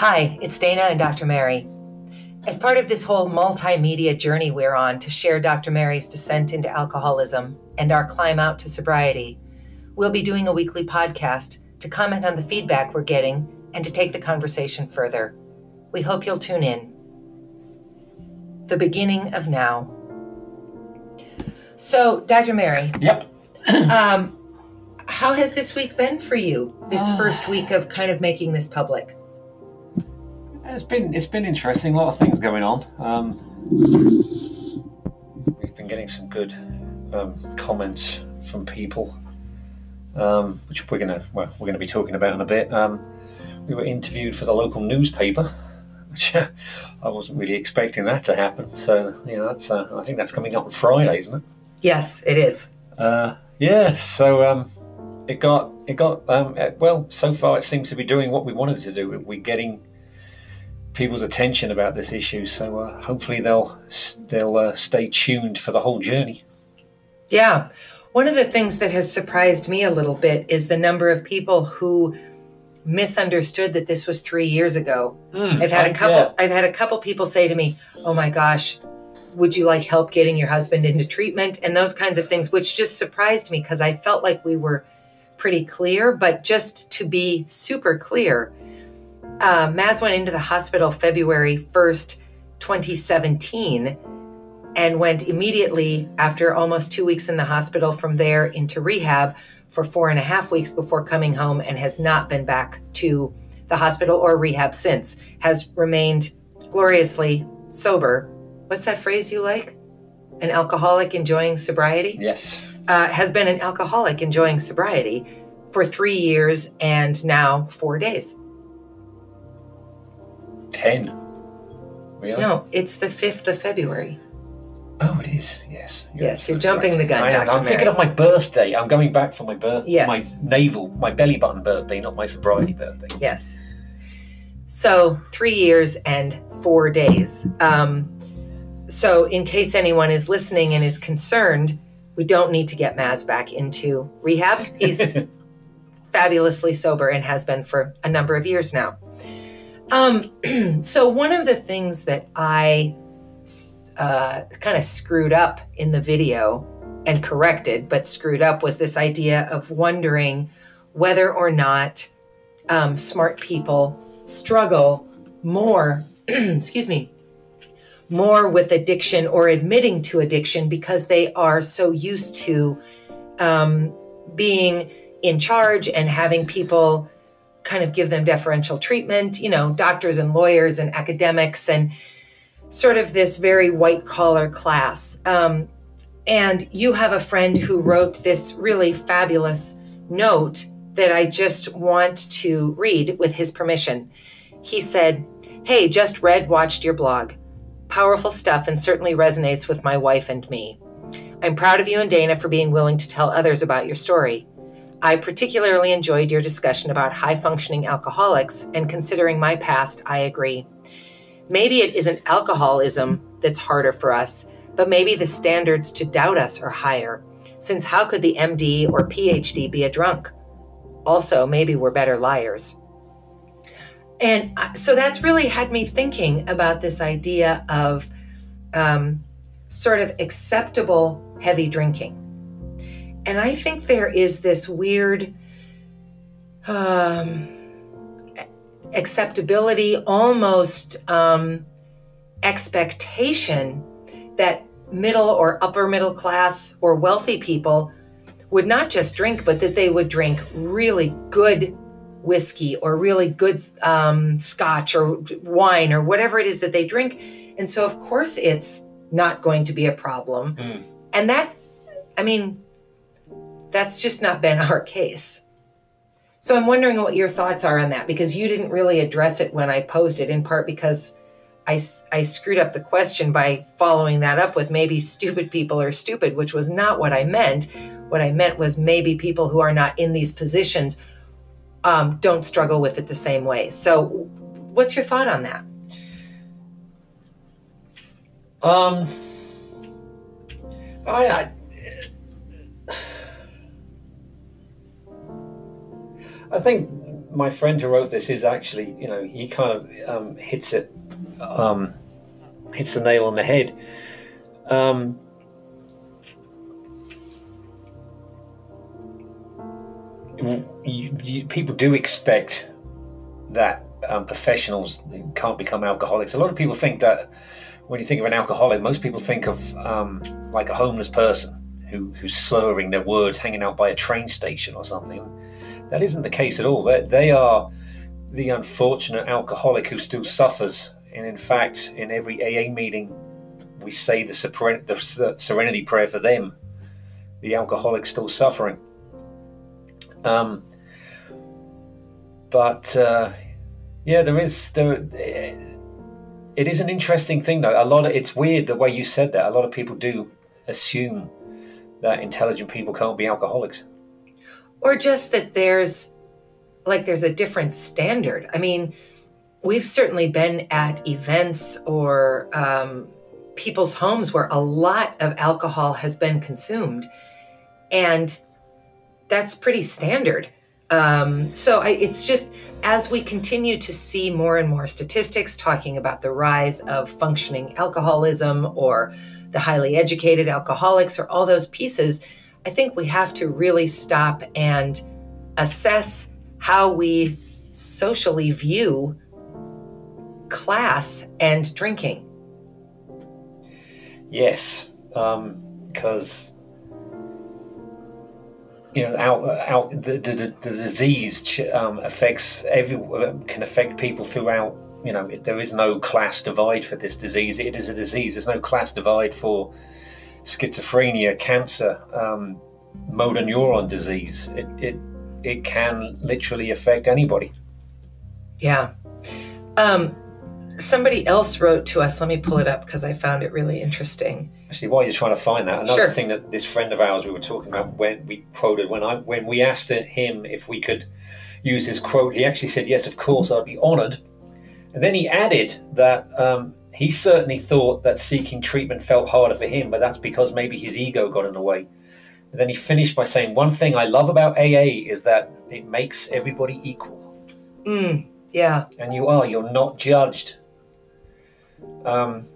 Hi, it's Dana and Dr. Mary. As part of this whole multimedia journey we're on to share Dr. Mary's descent into alcoholism and our climb out to sobriety, we'll be doing a weekly podcast to comment on the feedback we're getting and to take the conversation further. We hope you'll tune in. The beginning of now. So, Dr. Mary, Yep. um, how has this week been for you? This Ah. first week of kind of making this public? It's been it's been interesting. A lot of things going on. Um, we've been getting some good um, comments from people, um, which we're gonna well we're gonna be talking about in a bit. Um, we were interviewed for the local newspaper, which uh, I wasn't really expecting that to happen. So you know that's uh, I think that's coming up on Friday, isn't it? Yes, it is. Uh, yeah, so um, it got it got um, well. So far, it seems to be doing what we wanted to do. We're getting people's attention about this issue, so uh, hopefully they'll they'll uh, stay tuned for the whole journey. Yeah. One of the things that has surprised me a little bit is the number of people who misunderstood that this was three years ago. I've had a couple. I've had a couple people say to me, "Oh my gosh, would you like help getting your husband into treatment?" and those kinds of things, which just surprised me because I felt like we were pretty clear. But just to be super clear, uh, Maz went into the hospital February first, 2017, and went immediately after almost two weeks in the hospital from there into rehab for four and a half weeks before coming home and has not been back to the hospital or rehab since, has remained gloriously sober. What's that phrase you like? An alcoholic enjoying sobriety? Yes. Uh, has been an alcoholic enjoying sobriety for three years and now four days. Ten. Really? No, it's the 5th of February. Oh, it is. Yes. Yes, you're jumping the gun, I am. Dr. I'm thinking of my birthday. I'm going back for my birthday. Yes. My navel, my belly button birthday, not my sobriety birthday. Yes. So three years and four days. Um, so, in case anyone is listening and is concerned, we don't need to get Maz back into rehab. He's fabulously sober and has been for a number of years now. Um, so, one of the things that I uh, kind of screwed up in the video and corrected, but screwed up was this idea of wondering whether or not um, smart people struggle more, excuse me, more with addiction or admitting to addiction because they are so used to um, being in charge and having people kind of give them deferential treatment, you know, doctors and lawyers and academics and sort of this very white collar class. Um, and you have a friend who wrote this really fabulous note that I just want to read with his permission. He said, Hey, just read, watched your blog. Powerful stuff and certainly resonates with my wife and me. I'm proud of you and Dana for being willing to tell others about your story. I particularly enjoyed your discussion about high functioning alcoholics, and considering my past, I agree. Maybe it isn't alcoholism that's harder for us, but maybe the standards to doubt us are higher. Since how could the MD or PhD be a drunk? Also, maybe we're better liars. And so that's really had me thinking about this idea of um, sort of acceptable heavy drinking. And I think there is this weird um, acceptability, almost um, expectation that middle or upper middle class or wealthy people would not just drink, but that they would drink really good whiskey or really good um, scotch or wine or whatever it is that they drink. And so, of course, it's not going to be a problem. Mm. And that, I mean, that's just not been our case. So I'm wondering what your thoughts are on that because you didn't really address it when I posed it, in part because I screwed up the question by following that up with maybe stupid people are stupid, which was not what I meant. What I meant was maybe people who are not in these positions um, don't struggle with it the same way. So, what's your thought on that? Um, I, I, I think my friend who wrote this is actually, you know, he kind of um, hits it, um, hits the nail on the head. Um, you, you, people do expect that um, professionals can't become alcoholics. A lot of people think that when you think of an alcoholic, most people think of um, like a homeless person who, who's slurring their words, hanging out by a train station or something. That isn't the case at all. They, they are the unfortunate alcoholic who still suffers. And in fact, in every AA meeting, we say the, the serenity prayer for them, the alcoholic still suffering. Um, but uh, yeah, there is there. It is an interesting thing, though. A lot of it's weird the way you said that. A lot of people do assume that intelligent people can't be alcoholics, or just that there's like there's a different standard. I mean, we've certainly been at events or um, people's homes where a lot of alcohol has been consumed, and that's pretty standard. Um, so I, it's just as we continue to see more and more statistics talking about the rise of functioning alcoholism or the highly educated alcoholics or all those pieces, I think we have to really stop and assess how we socially view class and drinking. Yes, because um, you know, the, the, the disease um, affects every can affect people throughout. You know, there is no class divide for this disease. It is a disease. There's no class divide for schizophrenia, cancer, um, motor neuron disease. It, it it can literally affect anybody. Yeah. Um, somebody else wrote to us. Let me pull it up because I found it really interesting. Actually, while you're trying to find that, another sure. thing that this friend of ours we were talking about when we quoted when I when we asked him if we could use his quote, he actually said yes, of course, I'd be honoured. And then he added that um, he certainly thought that seeking treatment felt harder for him, but that's because maybe his ego got in the way. And then he finished by saying, "One thing I love about AA is that it makes everybody equal." Mm, yeah. And you are. You're not judged. Um,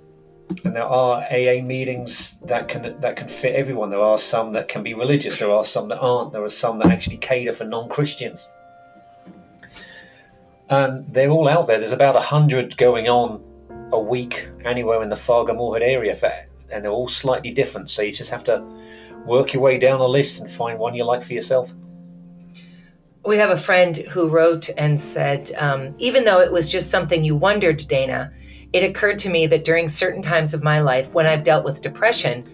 and there are AA meetings that can that can fit everyone. There are some that can be religious. There are some that aren't. There are some that actually cater for non-Christians, and they're all out there. There's about a hundred going on a week anywhere in the Fargo Moorhead area, for, and they're all slightly different. So you just have to work your way down a list and find one you like for yourself. We have a friend who wrote and said, um, even though it was just something you wondered, Dana it occurred to me that during certain times of my life when I've dealt with depression,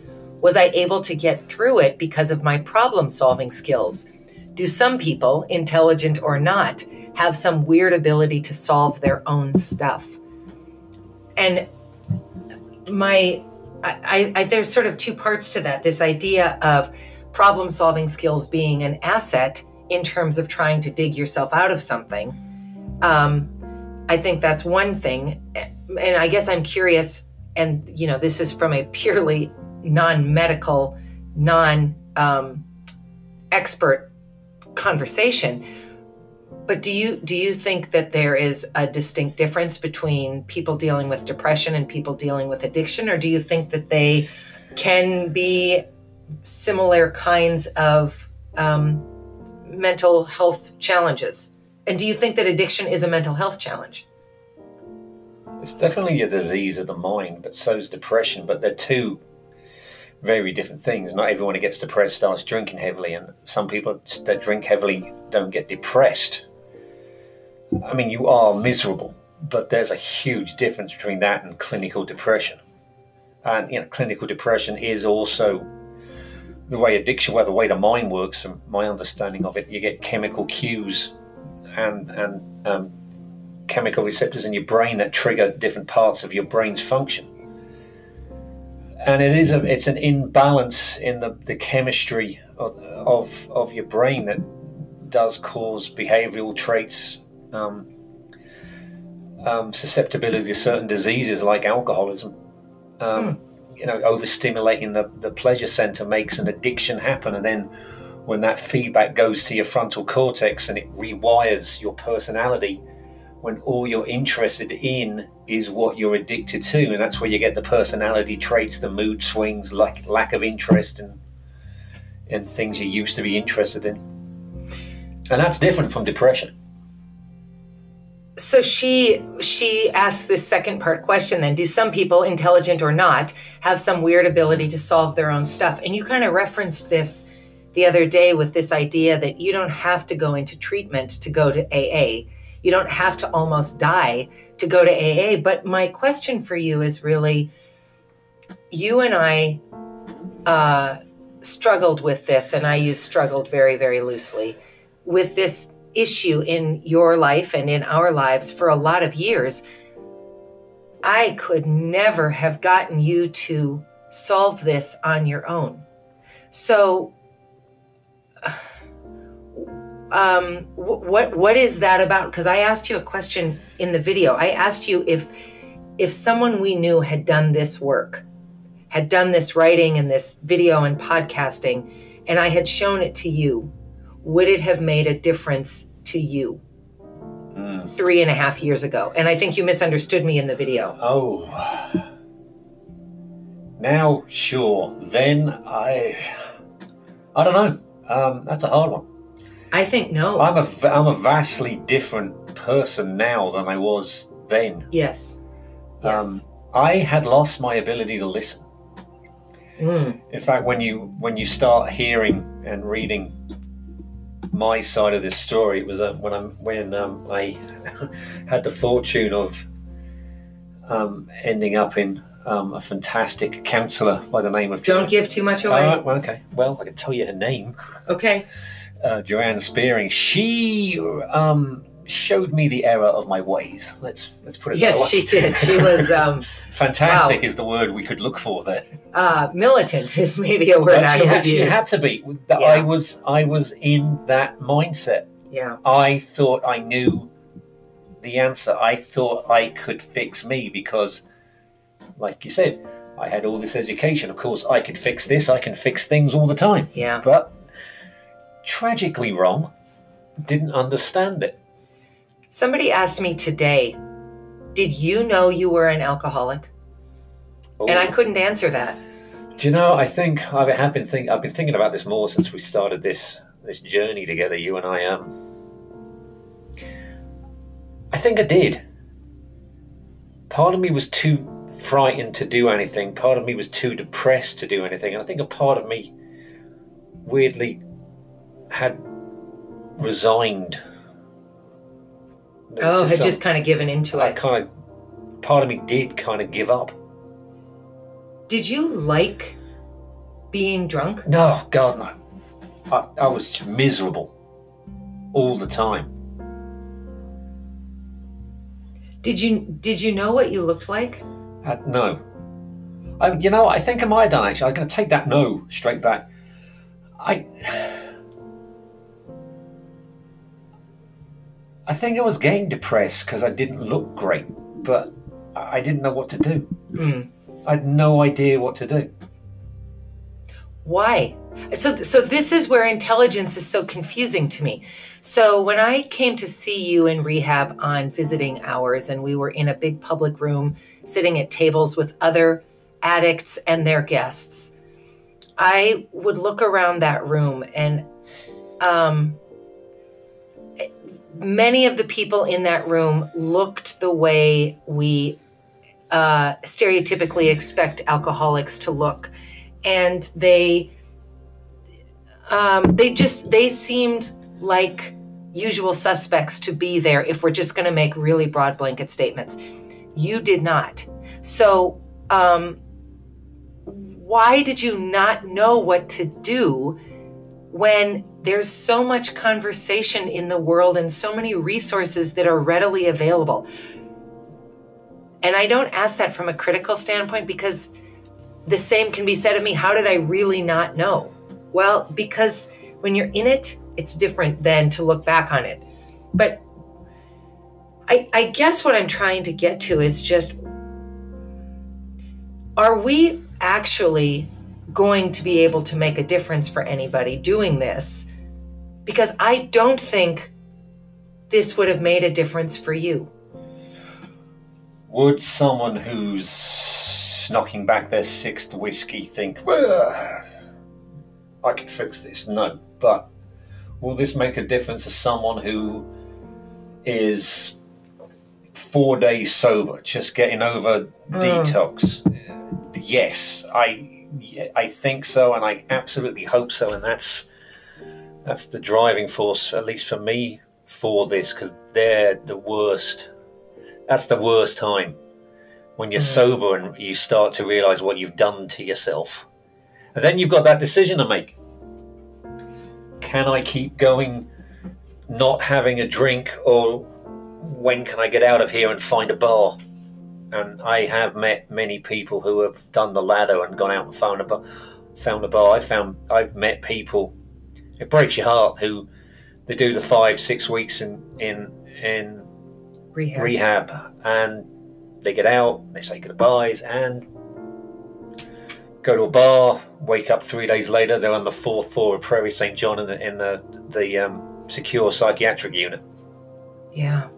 was I able to get through it because of my problem solving skills? Do some people, intelligent or not, have some weird ability to solve their own stuff? And my, I, I, there's sort of two parts to that. This idea of problem solving skills being an asset in terms of trying to dig yourself out of something. Um, I think that's one thing and I guess I'm curious, and you know, this is from a purely non-medical, non-expert um, conversation. But do you do you think that there is a distinct difference between people dealing with depression and people dealing with addiction, or do you think that they can be similar kinds of um, mental health challenges? And do you think that addiction is a mental health challenge? It's definitely a disease of the mind, but so is depression. But they're two very different things. Not everyone who gets depressed starts drinking heavily, and some people that drink heavily don't get depressed. I mean, you are miserable, but there's a huge difference between that and clinical depression. And you know, clinical depression is also the way addiction, well, the way the mind works, and my understanding of it, you get chemical cues and and um, chemical receptors in your brain that trigger different parts of your brain's function. And it is a, it's an imbalance in the, the chemistry of, of, of your brain that does cause behavioral traits, um, um, susceptibility to certain diseases like alcoholism. Um, hmm. You know, overstimulating the, the pleasure center makes an addiction happen, and then when that feedback goes to your frontal cortex and it rewires your personality when all you're interested in is what you're addicted to and that's where you get the personality traits the mood swings like lack of interest in in things you used to be interested in and that's different from depression so she she asks this second part question then. Do some people intelligent or not have some weird ability to solve their own stuff? And you kind of referenced this the other day with this idea that you don't have to go into treatment to go to AA you don't have to almost die to go to AA but my question for you is really you and I uh, struggled with this and I use struggled very very loosely with this issue in your life and in our lives for a lot of years, I could never have gotten you to solve this on your own. So, um, what what is that about? Because I asked you a question in the video. I asked you if if someone we knew had done this work, had done this writing and this video and podcasting, and I had shown it to you, would it have made a difference to you mm. three and a half years ago? And I think you misunderstood me in the video. Oh. Now, sure. Then I. I don't know. Um, that's a hard one. I think no. I'm a, I'm a vastly different person now than I was then. Yes. Yes. Um, I had lost my ability to listen. Mm. In fact, when you when you start hearing and reading my side of this story. It was uh, when when um, I had the fortune of um, ending up in um, a fantastic counsellor by the name of. Don't give too much away. Uh, well, okay. Well, I can tell you her name. Okay. Uh, Joanne Spearing. She um, showed me the error of my ways. Let's let's put it. Yes, she did. She was. Um, Fantastic wow. is the word we could look for there. Uh, militant is maybe a word I would use. She had to be. Yeah. I was I was in that mindset. Yeah. I thought I knew the answer. I thought I could fix me because, like you said, I had all this education. Of course, I could fix this. I can fix things all the time. Yeah. But tragically wrong. Didn't understand it. Somebody asked me today, did you know you were an alcoholic? Oh. And I oh. couldn't answer that. Do you know? I think I have been think I've been thinking about this more since we started this this journey together. You and I. Um, I think I did. Part of me was too frightened to do anything. Part of me was too depressed to do anything, and I think a part of me weirdly had resigned oh, had just kind of given into I it. Kind of, part of me did kind of give up. Did you like being drunk? No, God, no. I, I was miserable all the time. Did you did you know what you looked like? Uh, no. I, you know, I think I might have done actually. I'm going to take that no straight back. I. I think I was getting depressed because I didn't look great, but I didn't know what to do. Mm. I had no idea what to do. Why? So, so this is where intelligence is so confusing to me. So when I came to see you in rehab on visiting hours, and we were in a big public room, sitting at tables with other addicts and their guests, I would look around that room and um, many of the people in that room looked the way we uh, stereotypically expect alcoholics to look, and they um, they just they seemed like usual suspects to be there if we're just going to make really broad blanket statements. You did not. So, um, why did you not know what to do when there's so much conversation in the world and so many resources that are readily available. And I don't ask that from a critical standpoint because the same can be said of me. How did I really not know? Well, because when you're in it, it's different than to look back on it. But I, I guess what I'm trying to get to is just are we actually going to be able to make a difference for anybody doing this because I don't think this would have made a difference for you. Would someone who's knocking back their sixth whiskey think, well, I could fix this? No. But will this make a difference to someone who is four days sober, just getting over mm. detox? Yes, I I think so, and I absolutely hope so, and that's that's the driving force, at least for me, for this, because they're the worst. That's the worst time when you're Mhm. sober and you start to realize what you've done to yourself, and then you've got that decision to make. Can I keep going, not having a drink, or when can I get out of here and find a bar? And I have met many people who have done the ladder and gone out and found a bar. Found a bar. I found I've met people. It breaks your heart who they do the five six weeks in in in Rehab. rehab and they get out. They say goodbyes and go to a bar. Wake up three days later. They're on the fourth floor of Prairie St John in the in the the um, secure psychiatric unit. Yeah.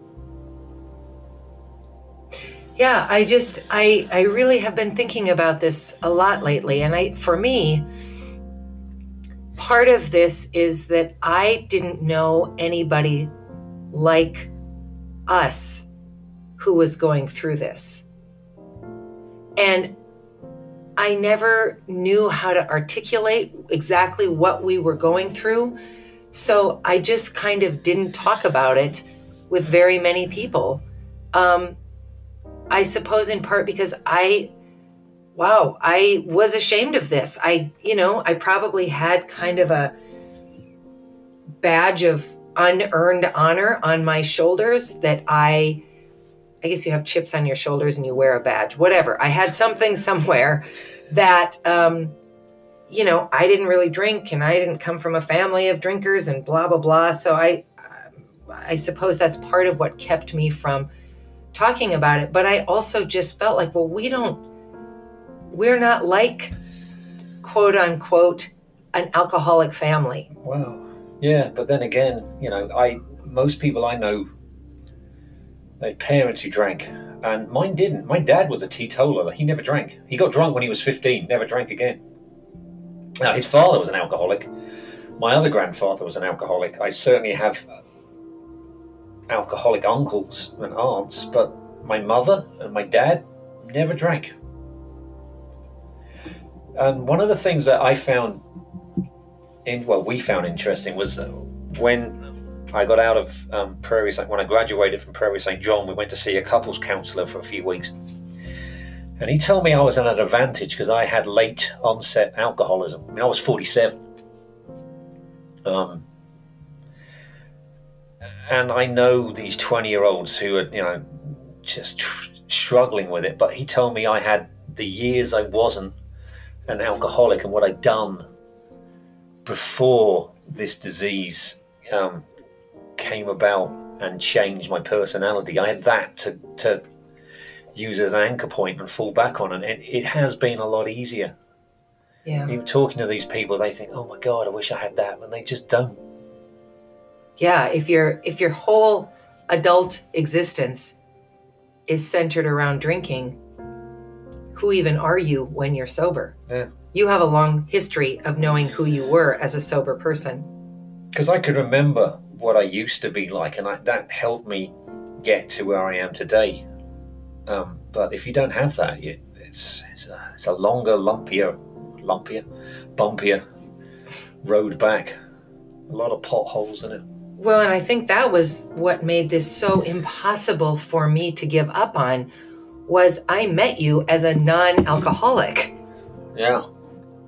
Yeah, I just I I really have been thinking about this a lot lately and I for me part of this is that I didn't know anybody like us who was going through this. And I never knew how to articulate exactly what we were going through. So I just kind of didn't talk about it with very many people. Um, I suppose in part because I, wow, I was ashamed of this. I, you know, I probably had kind of a badge of unearned honor on my shoulders that I, I guess you have chips on your shoulders and you wear a badge, whatever. I had something somewhere that, um, you know, I didn't really drink and I didn't come from a family of drinkers and blah, blah, blah. So I, I suppose that's part of what kept me from talking about it. But I also just felt like, well, we don't, we're not like quote unquote an alcoholic family. Wow. Yeah, but then again, you know, I most people I know, they parents who drank, and mine didn't. My dad was a teetotaler. He never drank. He got drunk when he was fifteen. Never drank again. Now his father was an alcoholic. My other grandfather was an alcoholic. I certainly have alcoholic uncles and aunts, but my mother and my dad never drank. And one of the things that I found in well, we found interesting was when I got out of um, Prairie St. when I graduated from Prairie St. John, we went to see a couples counsellor for a few weeks, and he told me I was at an advantage because I had late onset alcoholism. I mean, I was forty-seven, um, and I know these twenty-year-olds who are you know just tr- struggling with it. But he told me I had the years I wasn't an alcoholic and what I'd done before this disease um, came about and changed my personality. I had that to, to use as an anchor point and fall back on, and it, it has been a lot easier. Yeah. Even talking to these people, they think, "Oh my God, I wish I had that," and they just don't. Yeah. If your if your whole adult existence is centered around drinking, who even are you when you're sober? Yeah. You have a long history of knowing who you were as a sober person. Because I could remember what I used to be like, and I, that helped me get to where I am today. Um, but if you don't have that, you, it's it's a, it's a longer, lumpier, lumpier, bumpier road back. A lot of potholes in it. Well, and I think that was what made this so impossible for me to give up on was I met you as a non-alcoholic. Yeah.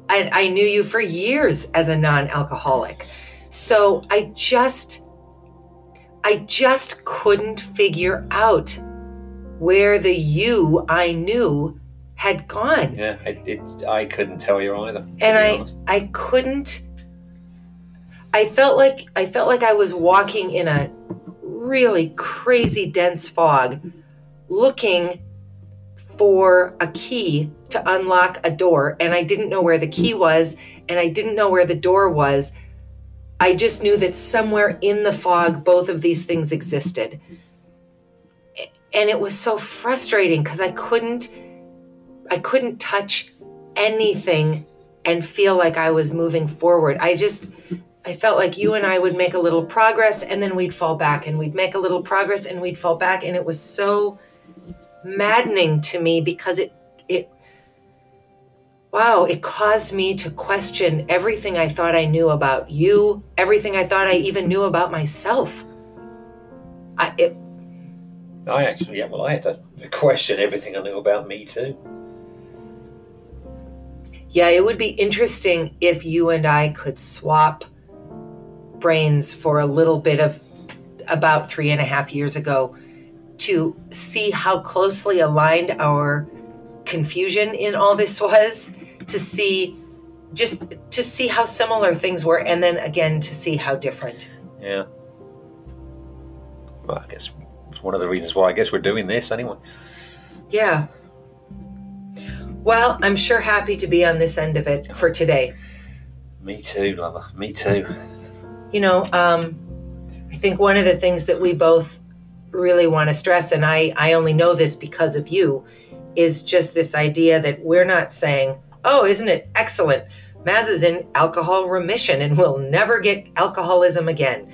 I, I knew you for years as a non-alcoholic. So I just I just couldn't figure out where the you I knew had gone. Yeah, it, it, I couldn't tell you either. And I honest. I couldn't I felt like I felt like I was walking in a really crazy dense fog looking for a key to unlock a door and I didn't know where the key was and I didn't know where the door was. I just knew that somewhere in the fog both of these things existed. And it was so frustrating because I couldn't I couldn't touch anything and feel like I was moving forward. I just I felt like you and I would make a little progress and then we'd fall back and we'd make a little progress and we'd fall back and it was so maddening to me because it it wow, it caused me to question everything I thought I knew about you, everything I thought I even knew about myself. I it, I actually, yeah, well, I had to question everything I knew about me too. Yeah, it would be interesting if you and I could swap brains for a little bit of about three and a half years ago to see how closely aligned our confusion in all this was, to see just to see how similar things were, and then again to see how different. Yeah. Well, I guess it's one of the reasons why I guess we're doing this anyway. Yeah. Well, I'm sure happy to be on this end of it for today. Me too, lover. Me too. You know, um, I think one of the things that we both really want to stress, and I, I only know this because of you, is just this idea that we're not saying, oh, isn't it excellent? Maz is in alcohol remission and will never get alcoholism again.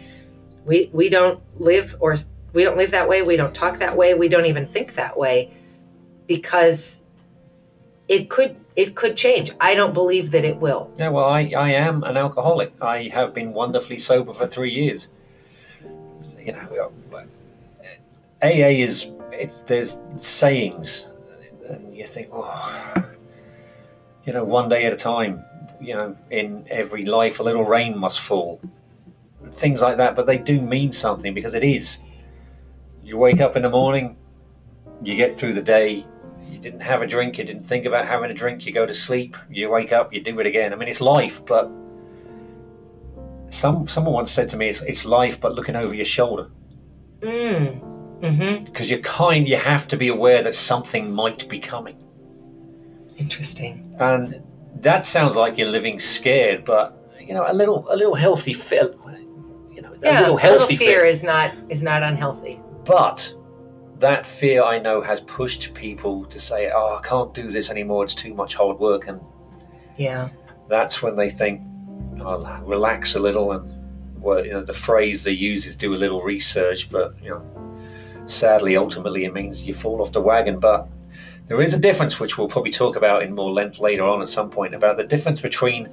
We, we don't live or we don't live that way. We don't talk that way. We don't even think that way because it could it could change. I don't believe that it will. Yeah, well, I, I am an alcoholic. I have been wonderfully sober for three years. You know, AA is it's there's sayings, and you think, oh, you know, one day at a time. You know, in every life, a little rain must fall. Things like that, but they do mean something because it is. You wake up in the morning, you get through the day, didn't have a drink, you didn't think about having a drink, you go to sleep, you wake up, you do it again. I mean, it's life, but some someone once said to me, it's, it's life, but looking over your shoulder. Mm. Mm-hmm. Because you're kind, you have to be aware that something might be coming. Interesting. And that sounds like you're living scared, but you know, a little, a little healthy feel. You know, yeah, a little healthy a little fear fear. is not is not unhealthy. But that fear, I know, has pushed people to say, "Oh, I can't do this anymore. It's too much hard work," and Yeah. that's when they think, "I'll relax a little." And well, you know, the phrase they use is "do a little research," but you know, sadly, ultimately, it means you fall off the wagon. But there is a difference, which we'll probably talk about in more length later on at some point, about the difference between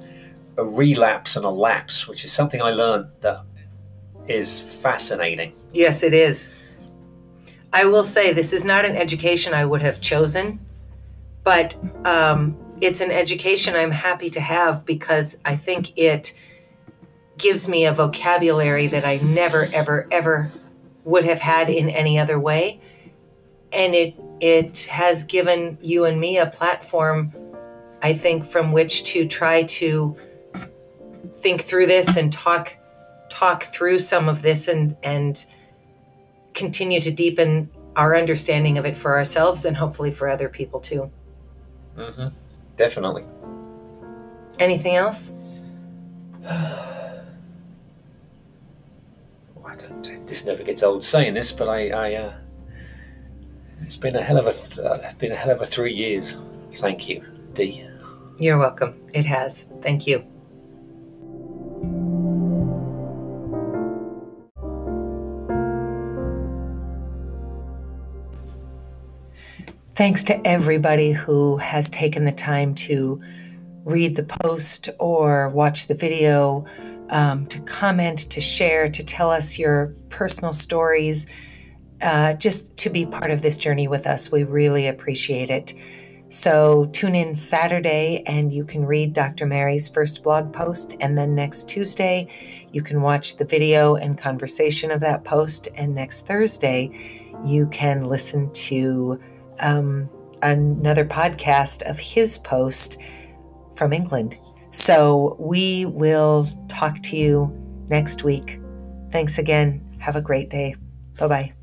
a relapse and a lapse, which is something I learned that is fascinating. Yes, it is. I will say this is not an education I would have chosen, but um, it's an education I'm happy to have because I think it gives me a vocabulary that I never, ever, ever would have had in any other way, and it it has given you and me a platform, I think, from which to try to think through this and talk talk through some of this and and continue to deepen our understanding of it for ourselves and hopefully for other people too. Mm-hmm. Definitely. Anything else? I don't, this never gets old saying this, but I, I uh, it's been a hell of a, th- uh, been a hell of a three years. Thank you, Dee. You're welcome. It has. Thank you. Thanks to everybody who has taken the time to read the post or watch the video, um, to comment, to share, to tell us your personal stories, uh, just to be part of this journey with us. We really appreciate it. So tune in Saturday and you can read Dr. Mary's first blog post. And then next Tuesday, you can watch the video and conversation of that post. And next Thursday, you can listen to um, another podcast of his post from England. So we will talk to you next week. Thanks again. Have a great day. Bye bye.